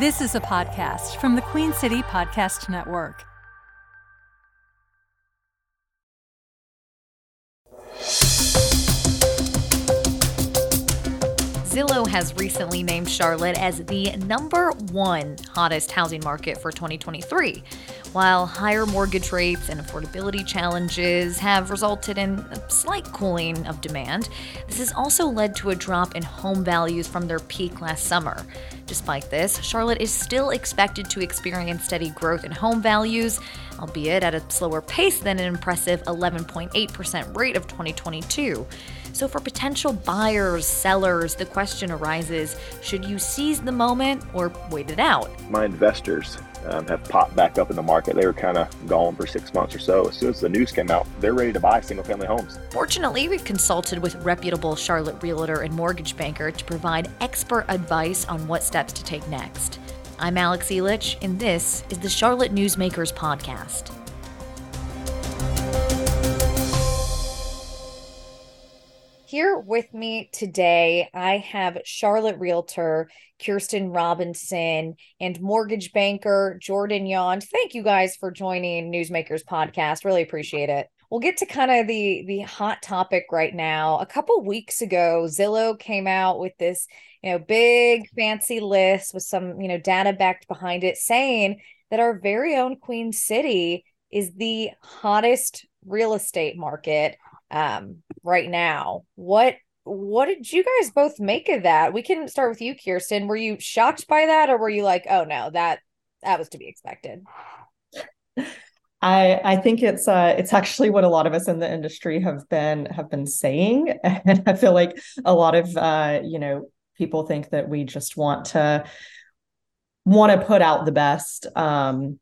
This is a podcast from the Queen City Podcast Network. Zillow has recently named Charlotte as the number one hottest housing market for 2023. While higher mortgage rates and affordability challenges have resulted in a slight cooling of demand, this has also led to a drop in home values from their peak last summer. Despite this, Charlotte is still expected to experience steady growth in home values, albeit at a slower pace than an impressive 11.8% rate of 2022. So, for potential buyers, sellers, the question arises should you seize the moment or wait it out? My investors um, have popped back up in the market. They were kind of gone for six months or so. As soon as the news came out, they're ready to buy single family homes. Fortunately, we've consulted with reputable Charlotte realtor and mortgage banker to provide expert advice on what steps to take next. I'm Alex Elich, and this is the Charlotte Newsmakers Podcast. Here with me today, I have Charlotte Realtor Kirsten Robinson and mortgage banker Jordan Yond. Thank you guys for joining Newsmakers podcast. Really appreciate it. We'll get to kind of the the hot topic right now. A couple weeks ago, Zillow came out with this, you know, big fancy list with some, you know, data backed behind it saying that our very own Queen City is the hottest real estate market um, right now. What what did you guys both make of that? We can start with you, Kirsten. Were you shocked by that, or were you like, "Oh no, that that was to be expected"? I I think it's uh it's actually what a lot of us in the industry have been have been saying, and I feel like a lot of uh you know people think that we just want to want to put out the best um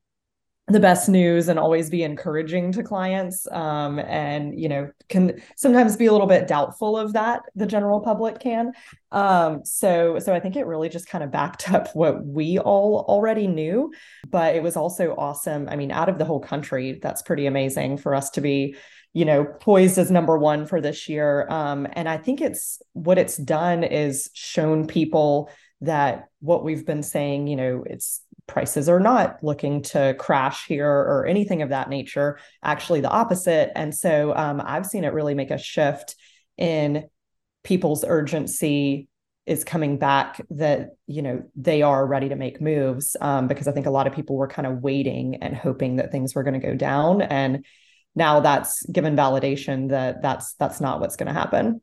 the best news and always be encouraging to clients um, and you know can sometimes be a little bit doubtful of that the general public can. Um, so so i think it really just kind of backed up what we all already knew but it was also awesome. I mean out of the whole country that's pretty amazing for us to be you know poised as number one for this year. Um, and i think it's what it's done is shown people that what we've been saying you know it's prices are not looking to crash here or anything of that nature. Actually the opposite. And so um, i've seen it really make a shift in people's urgency is coming back that you know they are ready to make moves um, because i think a lot of people were kind of waiting and hoping that things were going to go down. And now that's given validation that that's that's not what's going to happen.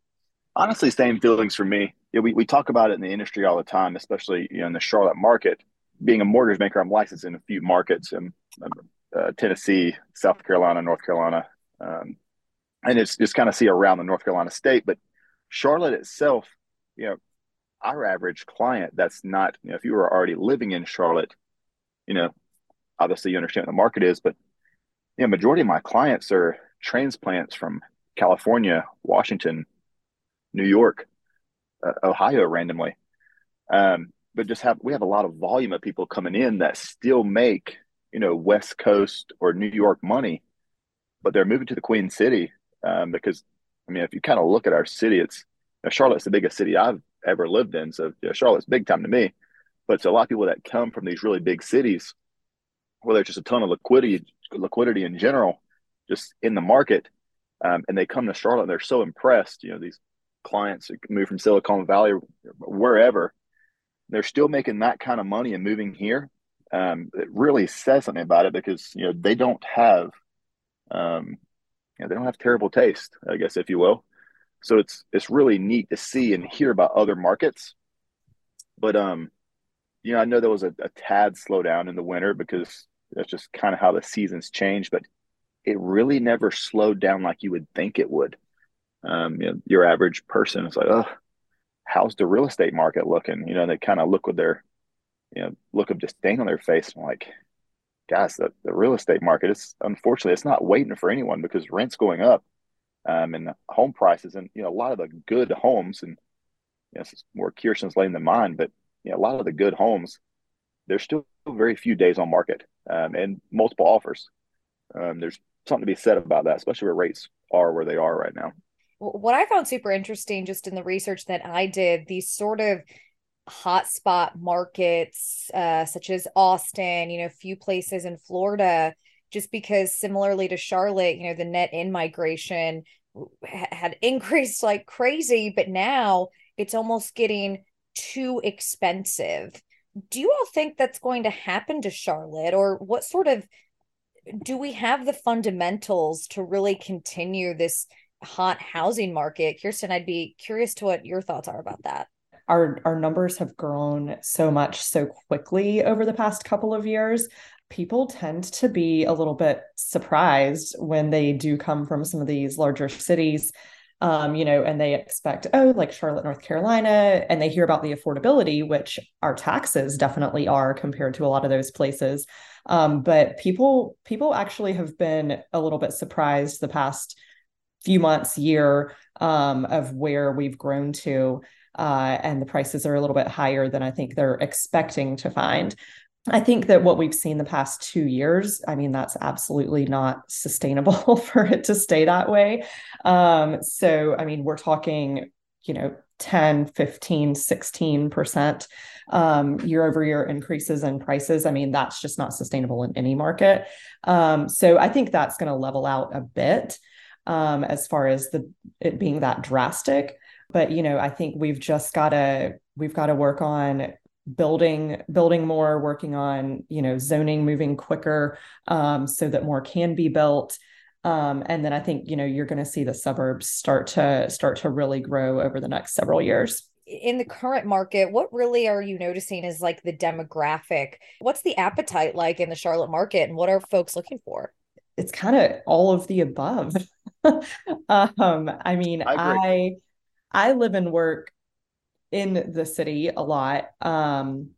Honestly same feelings for me. Yeah, we, we talk about it in the industry all the time especially you know in the charlotte market being a mortgage maker, I'm licensed in a few markets in uh, Tennessee, South Carolina, North Carolina, um, and it's just kind of see around the North Carolina state. But Charlotte itself, you know, our average client that's not, you know, if you were already living in Charlotte, you know, obviously you understand what the market is, but you know, majority of my clients are transplants from California, Washington, New York, uh, Ohio, randomly. Um, but just have we have a lot of volume of people coming in that still make you know West Coast or New York money, but they're moving to the Queen City um, because I mean if you kind of look at our city, it's you know, Charlotte's the biggest city I've ever lived in, so you know, Charlotte's big time to me. But it's a lot of people that come from these really big cities where there's just a ton of liquidity liquidity in general just in the market, um, and they come to Charlotte and they're so impressed. You know these clients move from Silicon Valley wherever they're still making that kind of money and moving here. Um, it really says something about it because you know they don't have, um, you know, they don't have terrible taste, I guess, if you will. So it's it's really neat to see and hear about other markets. But um, you know, I know there was a, a tad slowdown in the winter because that's just kind of how the seasons change. But it really never slowed down like you would think it would. Um, you know, your average person is like, oh, how's the real estate market looking? You know, they kind of look with their, you know, look of disdain on their face. I'm like, guys, the, the real estate market is unfortunately it's not waiting for anyone because rent's going up, um, and home prices and you know a lot of the good homes and you know, is more Kirsten's lane than mine, but you know, a lot of the good homes, there's still very few days on market um, and multiple offers. Um, there's something to be said about that, especially where rates are where they are right now what I found super interesting just in the research that I did, these sort of hotspot markets uh, such as Austin, you know, a few places in Florida, just because similarly to Charlotte, you know, the net in migration had increased like crazy, but now it's almost getting too expensive. Do you all think that's going to happen to Charlotte, or what sort of do we have the fundamentals to really continue this hot housing market? Kirsten, I'd be curious to what your thoughts are about that. Our our numbers have grown so much so quickly over the past couple of years. People tend to be a little bit surprised when they do come from some of these larger cities um, you know, and they expect, oh, like Charlotte, North Carolina, and they hear about the affordability, which our taxes definitely are compared to a lot of those places. Um, but people people actually have been a little bit surprised the past few months, year um, of where we've grown to. Uh, and the prices are a little bit higher than I think they're expecting to find. I think that what we've seen the past two years, I mean, that's absolutely not sustainable for it to stay that way. Um, so, I mean, we're talking, you know, 10, 15, 16% um, year over year increases in prices. I mean, that's just not sustainable in any market. Um, so I think that's going to level out a bit um, as far as the it being that drastic. But you know, I think we've just got to we've got to work on building building more working on you know zoning moving quicker um, so that more can be built. Um, and then i think you know you're going to see the suburbs start to start to really grow over the next several years. In the current market what really are you noticing is like the demographic? What's the appetite like in the charlotte market and what are folks looking for it's kind of all of the above. Um, i mean I, I i live and work in the city a lot um,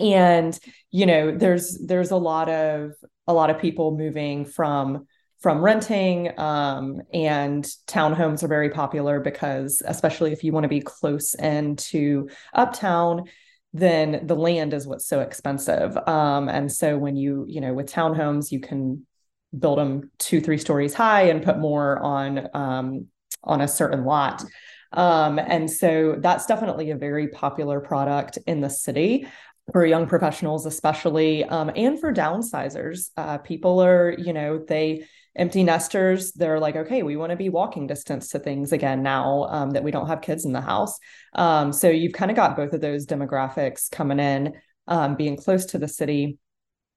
and you know there's there's a lot of a lot of people moving from from renting um, and townhomes are very popular because especially if you want to be close in to uptown then the land is what's so expensive. Um, and so when you you know with townhomes you can build them two three stories high and put more on um, on a certain lot um, and so that's definitely a very popular product in the city for young professionals, especially, um, and for downsizers. Uh, people are, you know, they empty nesters, they're like, okay, we want to be walking distance to things again now um, that we don't have kids in the house. Um, so you've kind of got both of those demographics coming in, um, being close to the city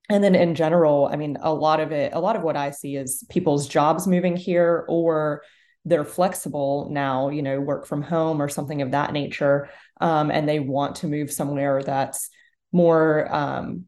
and then in general i mean a lot of it a lot of what i see is people's jobs moving here or they're flexible now, you know, work from home or something of that nature, um, and they want to move somewhere that's more, um,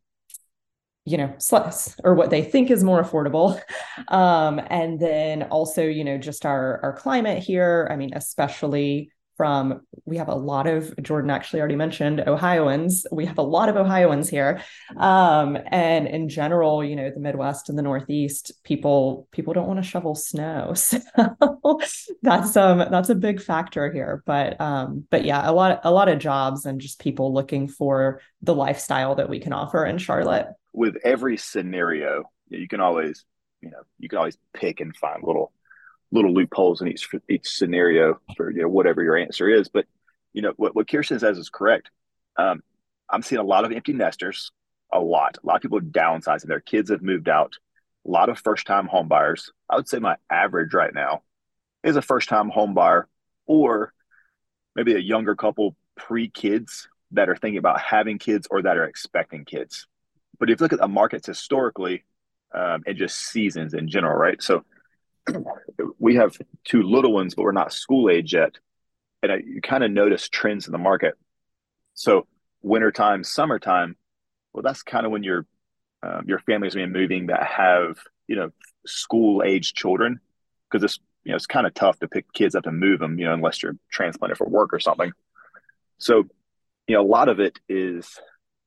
you know, less or what they think is more affordable. Um, and then also, you know, just our our climate here. I mean, especially from we have a lot of jordan actually already mentioned ohioans. We have a lot of ohioans here. Um, and in general you know the midwest and the northeast people people don't want to shovel snow. So that's um that's a big factor here. But um but yeah a lot a lot of jobs and just people looking for the lifestyle that we can offer in charlotte. With every scenario you can always you know you can always pick and find little little loopholes in each each scenario for you know whatever your answer is. But you know what, what Kirsten says is correct. Um, I'm seeing a lot of empty nesters, a lot. A lot of people downsizing. Their kids have moved out. A lot of first time home buyers. I would say my average right now is a first time home buyer or maybe a younger couple pre kids that are thinking about having kids or that are expecting kids. But if you look at the markets historically um, and just seasons in general, right? So we have two little ones, but we're not school age yet. And I, you kind of notice trends in the market. So wintertime, summertime, well, that's kind of when your um, your families are moving that have you know school age children because it's you know it's kind of tough to pick kids up and move them you know unless you're transplanted for work or something. So you know a lot of it is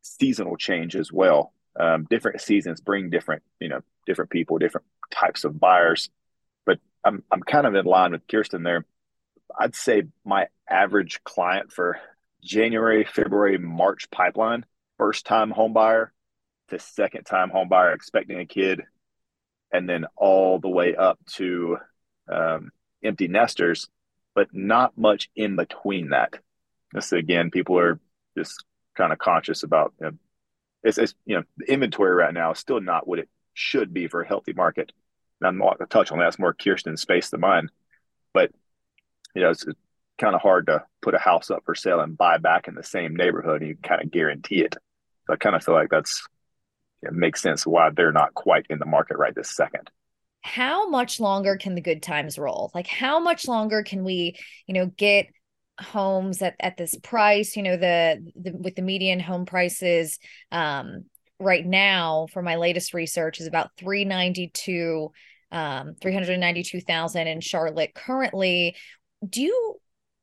seasonal change as well. Um, different seasons bring different you know different people, different types of buyers. I'm I'm kind of in line with Kirsten there. I'd say my average client for January, February, March pipeline, first time home buyer to second time home buyer expecting a kid, and then all the way up to um, empty nesters, but not much in between that. This again, people are just kind of conscious about you know, it's, it's you know the inventory right now is still not what it should be for a healthy market. I'm not going to touch on that. It's more Kirsten's space than mine. But you know, it's, it's kind of hard to put a house up for sale and buy back in the same neighborhood. And you kind of guarantee it. So I kind of feel like that's it makes sense why they're not quite in the market right this second. How much longer can the good times roll? Like how much longer can we, you know, get homes at, at this price? You know, the, the with the median home prices um right now for my latest research is about 392 um 392,000 in Charlotte currently. Do you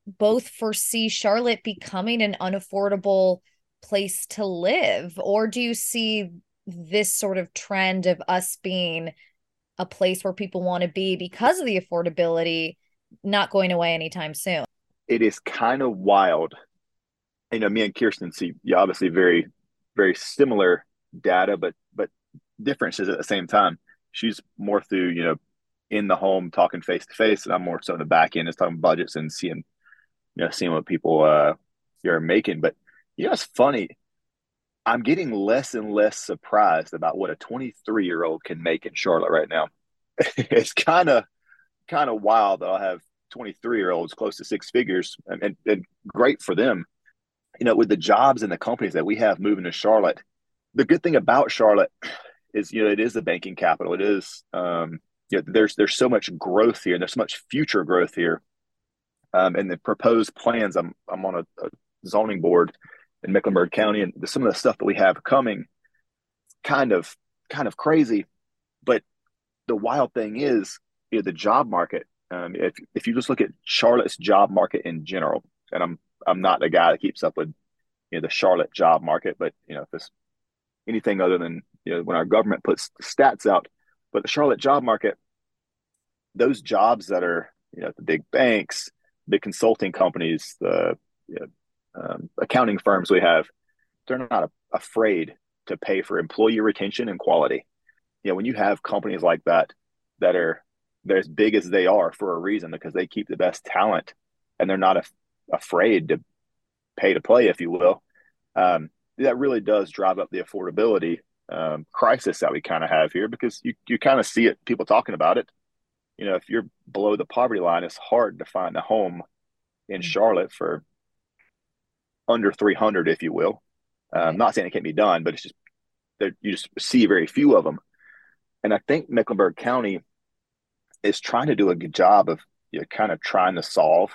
both foresee Charlotte becoming an unaffordable place to live or do you see this sort of trend of us being a place where people want to be because of the affordability not going away anytime soon. It is kind of wild. You know, me and Kirsten see obviously very, very similar data, but but differences at the same time. She's more through, you know, in the home talking face to face, and I'm more so in the back end is talking budgets and seeing, you know, seeing what people uh are making. But you know, it's funny. I'm getting less and less surprised about what a 23 year old can make in Charlotte right now. it's kind of kind of wild that I'll have 23 year olds close to six figures and, and, and, great for them. You know, with the jobs and the companies that we have moving to Charlotte, the good thing about Charlotte is, you know, it is a banking capital. It is, um, you know, there's, there's so much growth here and there's so much future growth here. Um, and the proposed plans, I'm, I'm on a, a zoning board in Mecklenburg County, and some of the stuff that we have coming, kind of kind of crazy. But the wild thing is, you know, the job market. Um, if if you just look at Charlotte's job market in general, and I'm I'm not the guy that keeps up with you know the Charlotte job market, but you know if it's anything other than you know when our government puts stats out, but the Charlotte job market, those jobs that are you know the big banks, the consulting companies, the you know, um, accounting firms we have, they're not a, afraid to pay for employee retention and quality. You know, when you have companies like that that are they're as big as they are for a reason because they keep the best talent and they're not afraid to pay to play, if you will. Um, that really does drive up the affordability um, crisis that we kind of have here because you, you kind of see it, people talking about it. You know, if you're below the poverty line, it's hard to find a home in mm. Charlotte for under 300, if you will. I'm not saying it can't be done, but it's just that you just see very few of them. And I think Mecklenburg County is trying to do a good job of you know, kind of trying to solve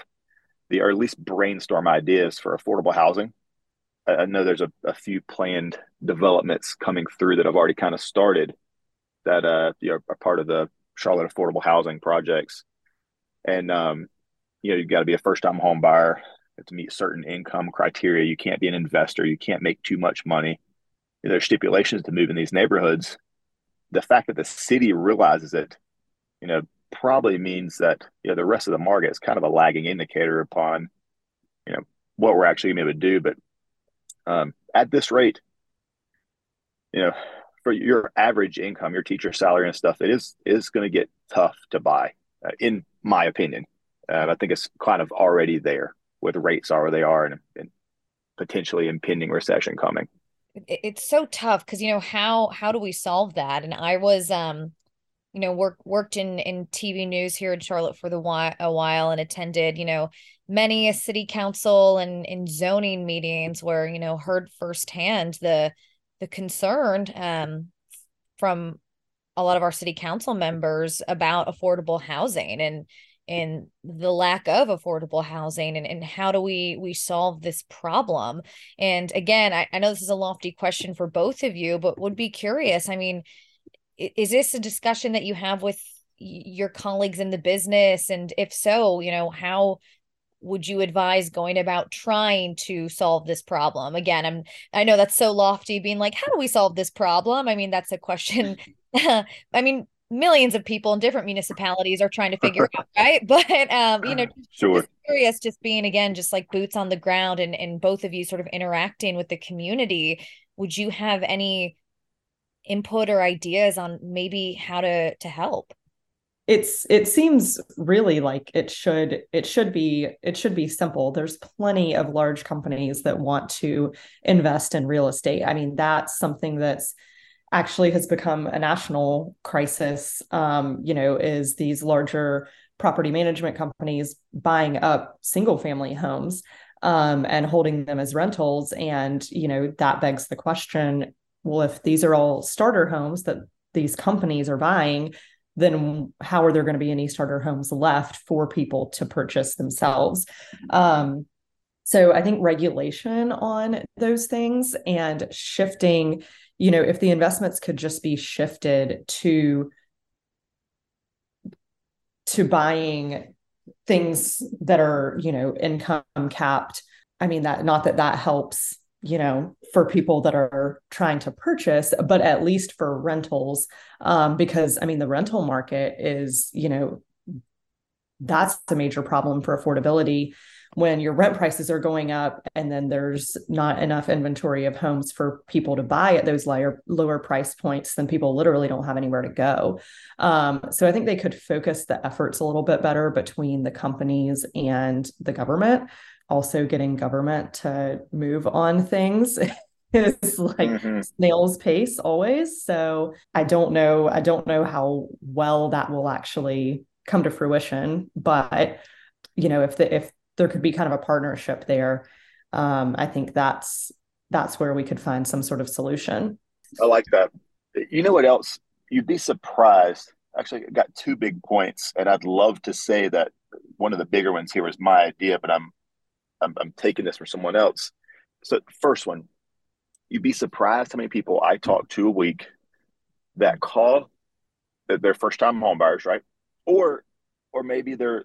the, or at least brainstorm ideas for affordable housing. I, know there's a, a, few planned developments coming through that have already kind of started that uh, you know, are part of the Charlotte affordable housing projects. And, um, you know, you've got to be a first time home buyer have to meet certain income criteria. You can't be an investor. You can't make too much money. There's stipulations to move in these neighborhoods. The fact that the city realizes it, you know, probably means that you know the rest of the market is kind of a lagging indicator upon, you know, what we're actually going to do. But um, at this rate, you know, for your average income, your teacher salary and stuff, it is is going to get tough to buy, uh, in my opinion. Uh, I think it's kind of already there with rates are where they are and, and potentially impending recession coming it's so tough because you know how how do we solve that and i was um you know work worked in in tv news here in charlotte for the while a while and attended you know many a city council and in zoning meetings where you know heard firsthand the the concern um from a lot of our city council members about affordable housing and and the lack of affordable housing and, and how do we we solve this problem. And again I, I know this is a lofty question for both of you but would be curious i mean is this a discussion that you have with your colleagues in the business and if so you know how would you advise going about trying to solve this problem again i'm i know that's so lofty being like how do we solve this problem i mean that's a question i mean millions of people in different municipalities are trying to figure out, right? But um, you know, sure. Just curious, just being again, just like boots on the ground and and both of you sort of interacting with the community. Would you have any input or ideas on maybe how to to help? it's it seems really like it should it should be it should be simple. There's plenty of large companies that want to invest in real estate. I mean that's something that's actually has become a national crisis. Um, you know is these larger property management companies buying up single family homes um, and holding them as rentals. And you know that begs the question well if these are all starter homes that these companies are buying then how are there going to be any starter homes left for people to purchase themselves? Um, so I think regulation on those things and shifting, you know, if the investments could just be shifted to to buying things that are, you know, income capped. I mean that not that that helps you know, for people that are trying to purchase, but at least for rentals, um, because I mean, the rental market is, you know, that's a major problem for affordability. When your rent prices are going up and then there's not enough inventory of homes for people to buy at those lower lower price points then people literally don't have anywhere to go. Um, so i think they could focus the efforts a little bit better between the companies and the government also getting government to move on things is like mm-hmm. snail's pace always. So i don't know i don't know how well that will actually come to fruition but you know if the if there could be kind of a partnership there um, i think that's that's where we could find some sort of solution. I like that. You know what else? You'd be surprised. Actually I got two big points and i'd love to say that one of the bigger ones here was my idea but i'm I'm, I'm taking this from someone else. So, first one, you'd be surprised how many people I talk to a week that call that they're first time home buyers, right? Or, or maybe they're,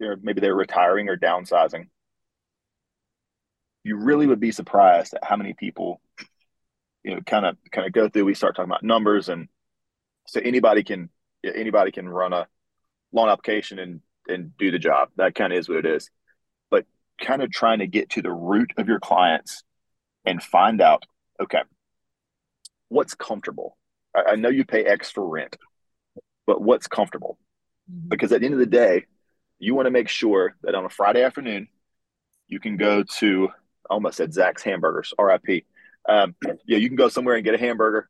they're maybe they're retiring or downsizing. You really would be surprised at how many people, you know, kind of kind of go through. We start talking about numbers, and so anybody can anybody can run a loan application and and do the job. That kind of is what it is kind of trying to get to the root of your clients and find out okay what's comfortable? I, I know you pay x for rent but what's comfortable? Mm-hmm. because at the end of the day you want to make sure that on a friday afternoon you can go to I almost said zack's hamburgers rip um, yeah you can go somewhere and get a hamburger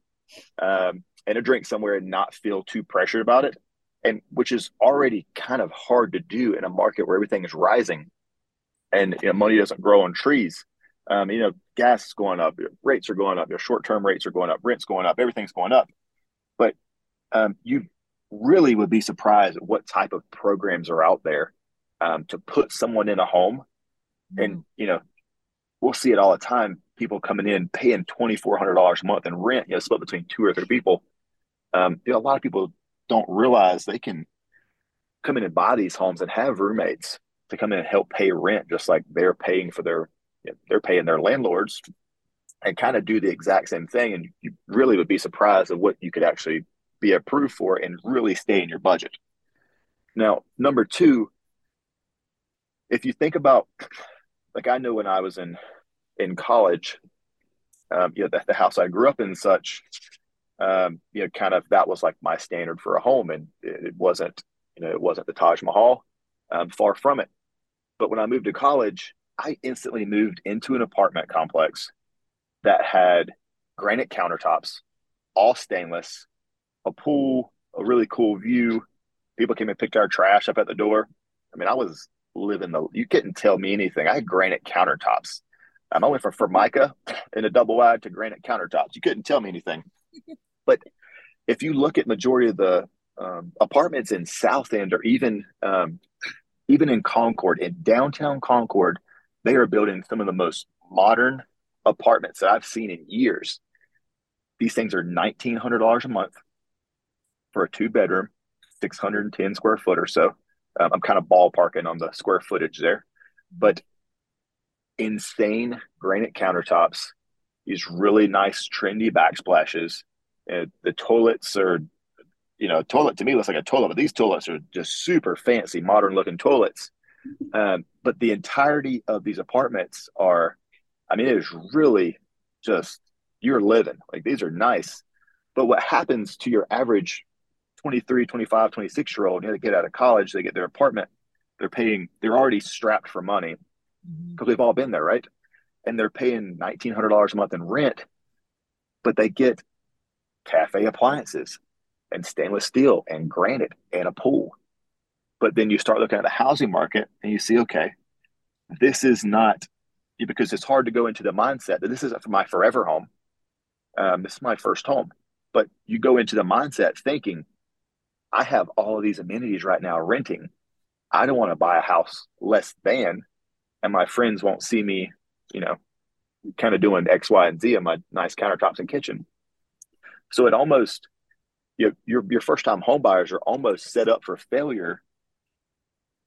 um, and a drink somewhere and not feel too pressured about it and which is already kind of hard to do in a market where everything is rising and you know, money doesn't grow on trees. Um, you know, gas is going up, rates are going up, your short term rates are going up, rent's going up, everything's going up. But um, you really would be surprised at what type of programs are out there um, to put someone in a home. And, mm. you know, we'll see it all the time. People coming in paying twenty four hundred dollars a month in rent, you know, split between two or three people. Um, you know, a lot of people don't realize they can come in and buy these homes and have roommates to come in and help pay rent, just like they're paying for their, you know, they're paying their landlords, and kind of do the exact same thing. And you really would be surprised at what you could actually be approved for and really stay in your budget. Now, number two, if you think about, like I know when I was in in college, um, you know, the, the house I grew up in, such, um, you know, kind of that was like my standard for a home, and it, it wasn't, you know, it wasn't the Taj Mahal, um, far from it. But when I moved to college, I instantly moved into an apartment complex that had granite countertops, all stainless, a pool, a really cool view. People came and picked our trash up at the door. I mean, I was living the, you couldn't tell me anything. I had granite countertops. Um, I went from Formica in a double wide to granite countertops. You couldn't tell me anything. but if you look at majority of the um, apartments in South End or even um, even in Concord, in downtown Concord, they are building some of the most modern apartments that I've seen in years. These things are $1,900 a month for a two bedroom, 610 square foot or so. Um, I'm kind of ballparking on the square footage there, but insane granite countertops, these really nice, trendy backsplashes. Uh, the toilets are you know, toilet to me looks like a toilet, but these toilets are just super fancy, modern looking toilets. Um, but the entirety of these apartments are, I mean, it is really just you're living like these are nice. But what happens to your average 23, 25, 26 year old, you know, they get out of college, they get their apartment, they're paying, they're already strapped for money because mm-hmm. we've all been there, right? And they're paying $1,900 a month in rent, but they get cafe appliances and stainless steel and granite and a pool. But then you start looking at the housing market and you see, okay, this is not because it's hard to go into the mindset that this isn't for my forever home. Um, this is my first home. But you go into the mindset thinking, I have all of these amenities right now renting. I don't want to buy a house less than, and my friends won't see me, you know, kind of doing X, Y, and Z in my nice countertops and kitchen. So it almost you your your first time home buyers are almost set up for failure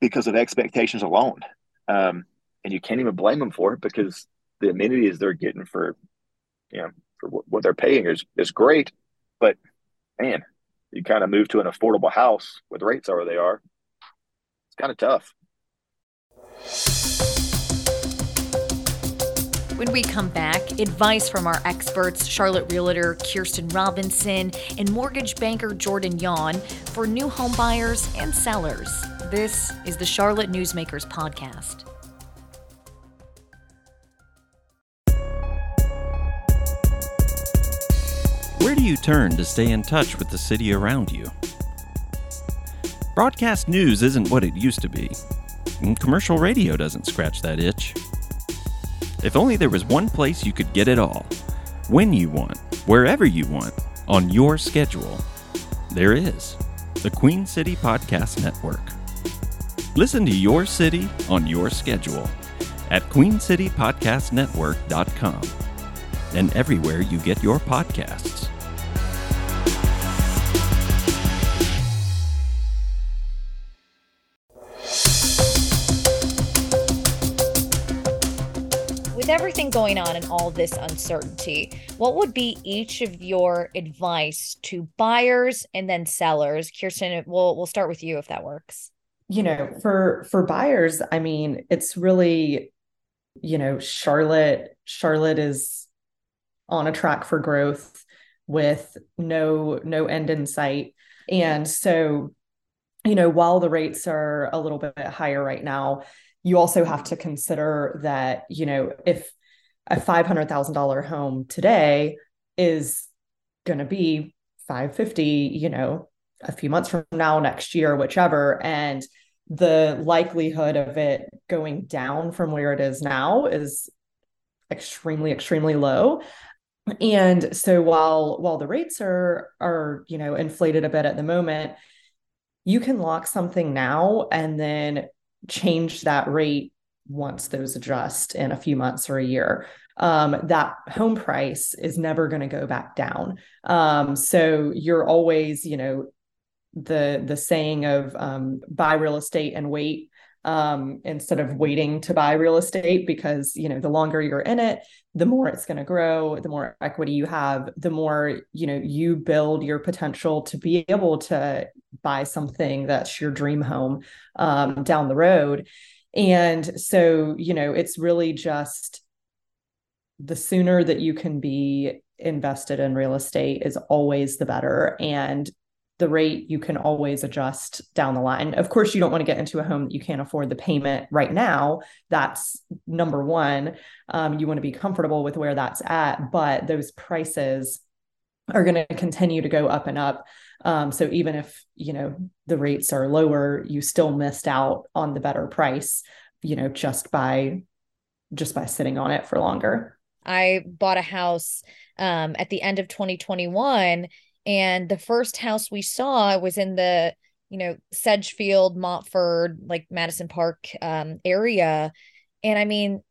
because of expectations alone. Um, and you can't even blame them for it because the amenities they're getting for you know for what, what they're paying is is great, but man, you kind of move to an affordable house with rates are where they are. It's kind of tough. When we come back, advice from our experts, Charlotte Realtor Kirsten Robinson and mortgage banker Jordan Yon for new home buyers and sellers. This is the Charlotte Newsmakers Podcast. Where do you turn to stay in touch with the city around you? Broadcast news isn't what it used to be. Commercial radio doesn't scratch that itch. If only there was one place you could get it all, when you want, wherever you want, on your schedule. There is the Queen City Podcast Network. Listen to your city on your schedule at queencitypodcastnetwork.com and everywhere you get your podcasts. Everything going on and all this uncertainty, what would be each of your advice to buyers and then sellers? Kirsten, we'll we'll start with you if that works. You know, for for buyers, I mean, it's really, you know, Charlotte Charlotte is on a track for growth with no no end in sight. And so, you know, while the rates are a little bit higher right now, you also have to consider that you know if a $500,000 home today is going to be 550, you know, a few months from now, next year, whichever. And the likelihood of it going down from where it is now is extremely, extremely low. And so while while the rates are are, you know, inflated a bit at the moment, you can lock something now and then change that rate once those adjust in a few months or a year. Um, that home price is never going to go back down. Um, so you're always you know the the saying of um, buy real estate and wait um, instead of waiting to buy real estate because you know the longer you're in it the more it's going to grow the more equity you have the more you know you build your potential to be able to buy something that's your dream home um, down the road and so, you know, it's really just the sooner that you can be invested in real estate is always the better. And the rate you can always adjust down the line. Of course, you don't want to get into a home that you can't afford the payment right now. That's number one. Um, you want to be comfortable with where that's at, but those prices are going to continue to go up and up. Um, so even if you know the rates are lower, you still missed out on the better price, you know, just by just by sitting on it for longer. I bought a house um, at the end of 2021, and the first house we saw was in the you know Sedgefield, Montford, like Madison Park um, area, and I mean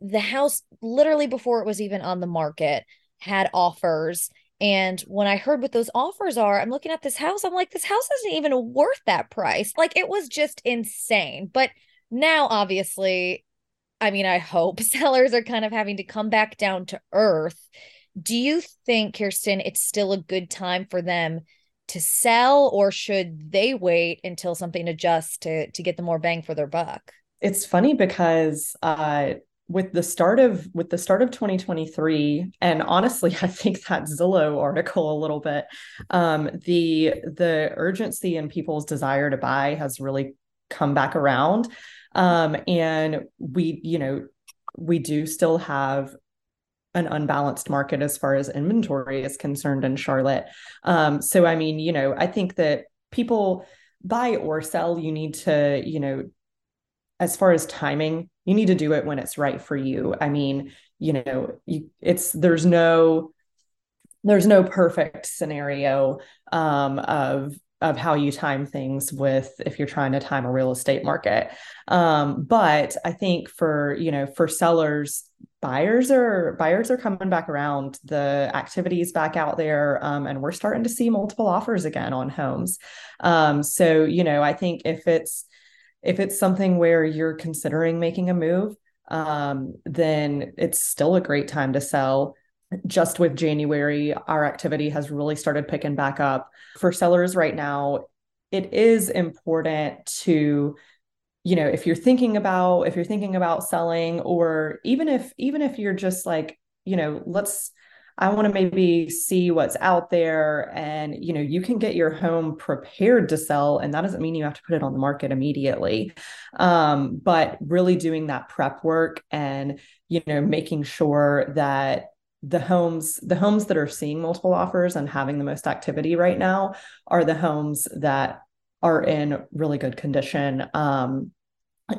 the house literally before it was even on the market had offers and when I heard what those offers are, I'm looking at this house. I'm like, this house isn't even worth that price. Like it was just insane. But now, obviously, I mean, I hope sellers are kind of having to come back down to earth. Do you think, Kirsten, it's still a good time for them to sell, or should they wait until something adjusts to to get the more bang for their buck? It's funny because uh, with the start of with the start of 2023 and honestly i think that zillow article a little bit um, the the urgency in people's desire to buy has really come back around um, and we you know we do still have an unbalanced market as far as inventory is concerned in charlotte. Um, so i mean you know i think that people buy or sell you need to you know as far as timing you need to do it when it's right for you. I mean you know you, it's there's no there's no perfect scenario um, of of how you time things with if you're trying to time a real estate market. Um, but i think for you know for sellers buyers are buyers are coming back around the activities back out there um, and we're starting to see multiple offers again on homes um, so you know i think if it's if it's something where you're considering making a move, um, then it's still a great time to sell. Just with January, our activity has really started picking back up. For sellers right now, it is important to you know if you're thinking about if you're thinking about selling or even if even if you're just like you know let's I want to maybe see what's out there and you know you can get your home prepared to sell and that doesn't mean you have to put it on the market immediately. Um, but really doing that prep work and you know making sure that the homes the homes that are seeing multiple offers and having the most activity right now are the homes that are in really good condition um,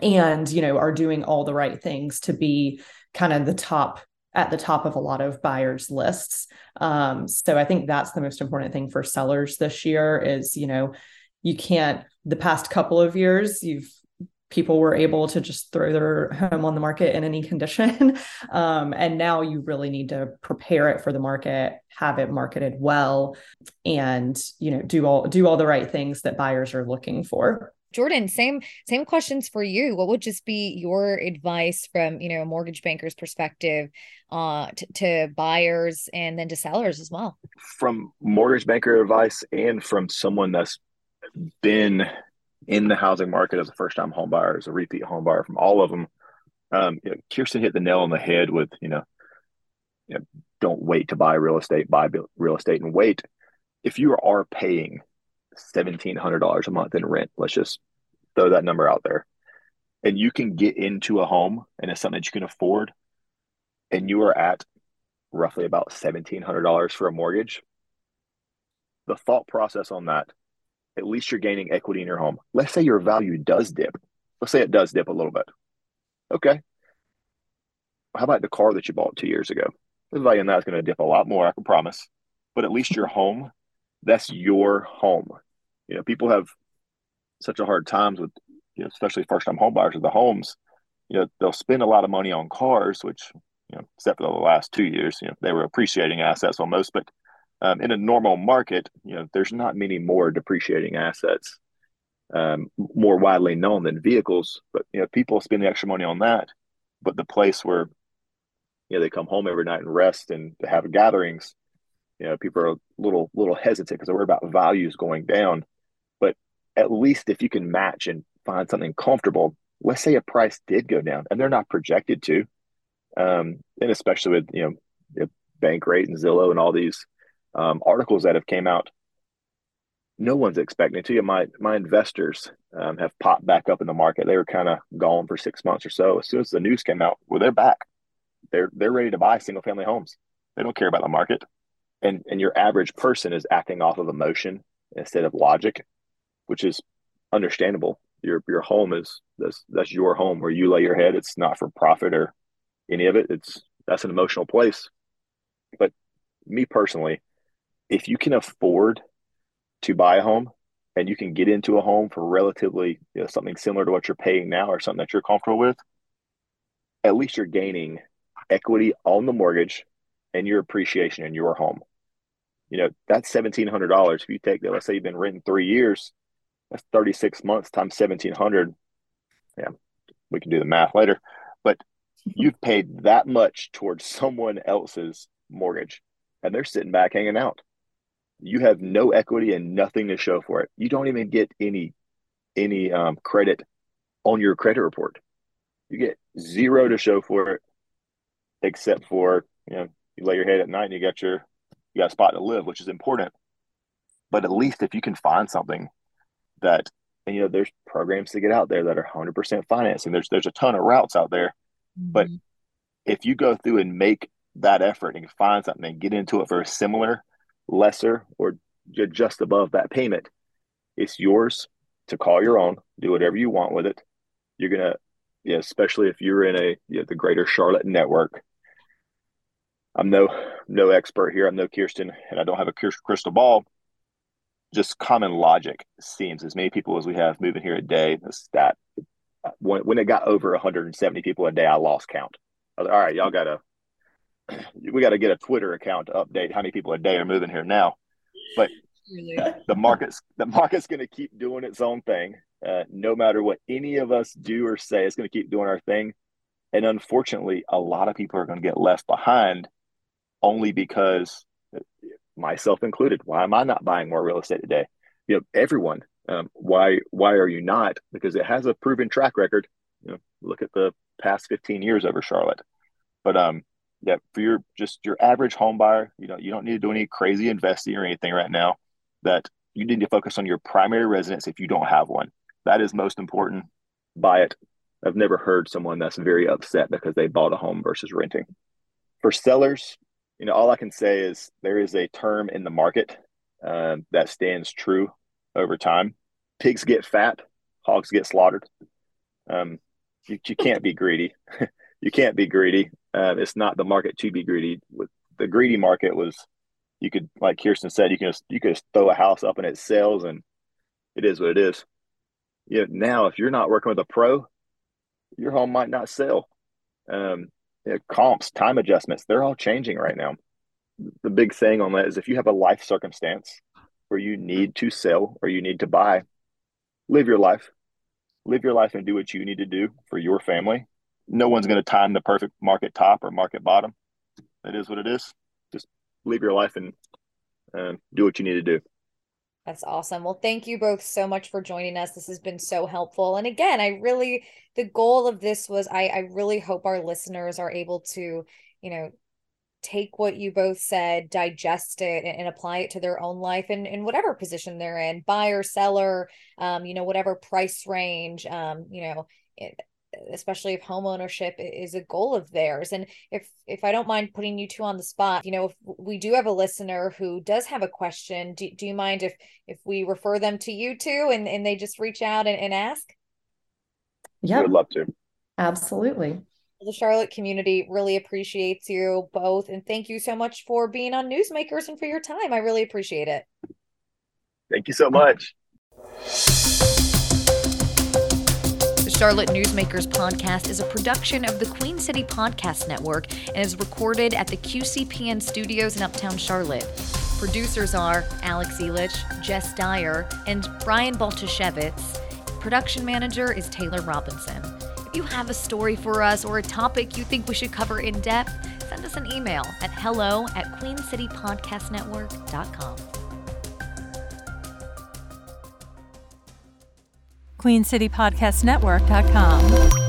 and you know are doing all the right things to be kind of the top at the top of a lot of buyers lists. Um, so i think that's the most important thing for sellers this year is you know you can't the past couple of years you've people were able to just throw their home on the market in any condition um, and now you really need to prepare it for the market have it marketed well and you know do all do all the right things that buyers are looking for Jordan, same same questions for you. What would just be your advice from you know a mortgage banker's perspective uh, t- to buyers and then to sellers as well? From mortgage banker advice and from someone that's been in the housing market as a first time home buyer, as a repeat home buyer, from all of them, um, you know, Kirsten hit the nail on the head with you know, you know, don't wait to buy real estate, buy real estate and wait. If you are paying seventeen hundred dollars a month in rent. Let's just throw that number out there, and you can get into a home and it's something that you can afford, and you are at roughly about seventeen hundred dollars for a mortgage. The thought process on that, at least you're gaining equity in your home. Let's say your value does dip. Let's say it does dip a little bit. Okay. How about the car that you bought two years ago? The value in that is going to dip a lot more, I can promise. But at least your home that's your home. You know, people have such a hard times with, you know, especially first time home buyers of the homes. You know, they'll spend a lot of money on cars, which, you know, except for the last two years, you know, they were appreciating assets almost. But um, in a normal market, you know, there's not many more depreciating assets um, more widely known than vehicles. But, you know, people spend the extra money on that. But the place where, you know, they come home every night and rest and have gatherings, you know, people are a little little hesitant because they're worried about values going down. But at least if you can match and find something comfortable, let's say a price did go down, and they're not projected to, um, and especially with you know Bankrate and Zillow and all these um, articles that have came out, no one's expecting to. you. My my investors um, have popped back up in the market. They were kind of gone for six months or so. As soon as the news came out, well, they're back. They're they're ready to buy single family homes. They don't care about the market and and your average person is acting off of emotion instead of logic which is understandable your your home is that's that's your home where you lay your head it's not for profit or any of it it's that's an emotional place but me personally if you can afford to buy a home and you can get into a home for relatively you know, something similar to what you're paying now or something that you're comfortable with at least you're gaining equity on the mortgage and your appreciation in your home you know, that's seventeen hundred dollars. If you take that, let's say you've been renting three years, that's thirty six months times seventeen hundred. Yeah, we can do the math later, but you've paid that much towards someone else's mortgage, and they're sitting back hanging out. You have no equity and nothing to show for it. You don't even get any any um, credit on your credit report. you get zero to show for it, except for you know you lay your head at night and you got your you got a spot to live, which is important. But at least if you can find something that and you know there's programs to get out there that are 100% financing there's there's a ton of routes out there mm-hmm. but if you go through and make that effort and find something and get into it for a similar lesser or just above that payment it's yours to call your own do whatever you want with it you're gonna yeah especially if you're in a you know, the greater charlotte network i'm no no expert here i'm no kirsten and i don't have a crystal ball just common logic seems as many people as we have moving here a day. The stat uh, when, when it got over 170 people a day, I lost count. I was, All right, y'all got to we got to get a Twitter account to update how many people a day are moving here now. But really? the market's the market's going to keep doing its own thing. Uh, no matter what any of us do or say, it's going to keep doing our thing. And unfortunately, a lot of people are going to get left behind only because myself included. Why am I not buying more real estate today? You know, everyone. Um, why why are you not? Because it has a proven track record. You know, look at the past 15 years over Charlotte. But um, yeah, for your just your average home buyer, you know, you don't need to do any crazy investing or anything right now. That you need to focus on your primary residence if you don't have one. That is most important. Buy it. I've never heard someone that's very upset because they bought a home versus renting. For sellers, you know, all I can say is there is a term in the market uh, that stands true over time. Pigs get fat, hogs get slaughtered. Um, you, you can't be greedy. you can't be greedy. Uh, it's not the market to be greedy. With the greedy market was, you could, like Kirsten said, you can just, you could just throw a house up and it sells, and it is what it is. You know, now if you're not working with a pro, your home might not sell. Um, you know, comps, time adjustments, they're all changing right now. The big thing on that is if you have a life circumstance where you need to sell or you need to buy, live your life. Live your life and do what you need to do for your family. No one's going to time the perfect market top or market bottom. It is what it is. Just live your life and uh, do what you need to do. That's awesome. Well, thank you both so much for joining us. This has been so helpful. And again, I really, the goal of this was I, I really hope our listeners are able to, you know, take what you both said, digest it, and, and apply it to their own life and in whatever position they're in, buyer, seller, um, you know, whatever price range, um, you know, it, especially if home ownership is a goal of theirs. And if if i don't mind putting you two on the spot you know if we do have a listener who does have a question do, do you mind if if we refer them to you two and and they just reach out and, and ask? Yeah. Would love to. Absolutely. The charlotte community really appreciates you both and thank you so much for being on newsmakers and for your time. I really appreciate it. Thank you so much Charlotte Newsmakers podcast is a production of the Queen City Podcast Network and is recorded at the QCPN studios in Uptown Charlotte. Producers are Alex Elich, Jess Dyer, and Brian Baltashevitz. Production manager is Taylor Robinson. If you have a story for us or a topic you think we should cover in depth, send us an email at hello at queencitypodcastnetwork.com. QueenCityPodcastNetwork.com.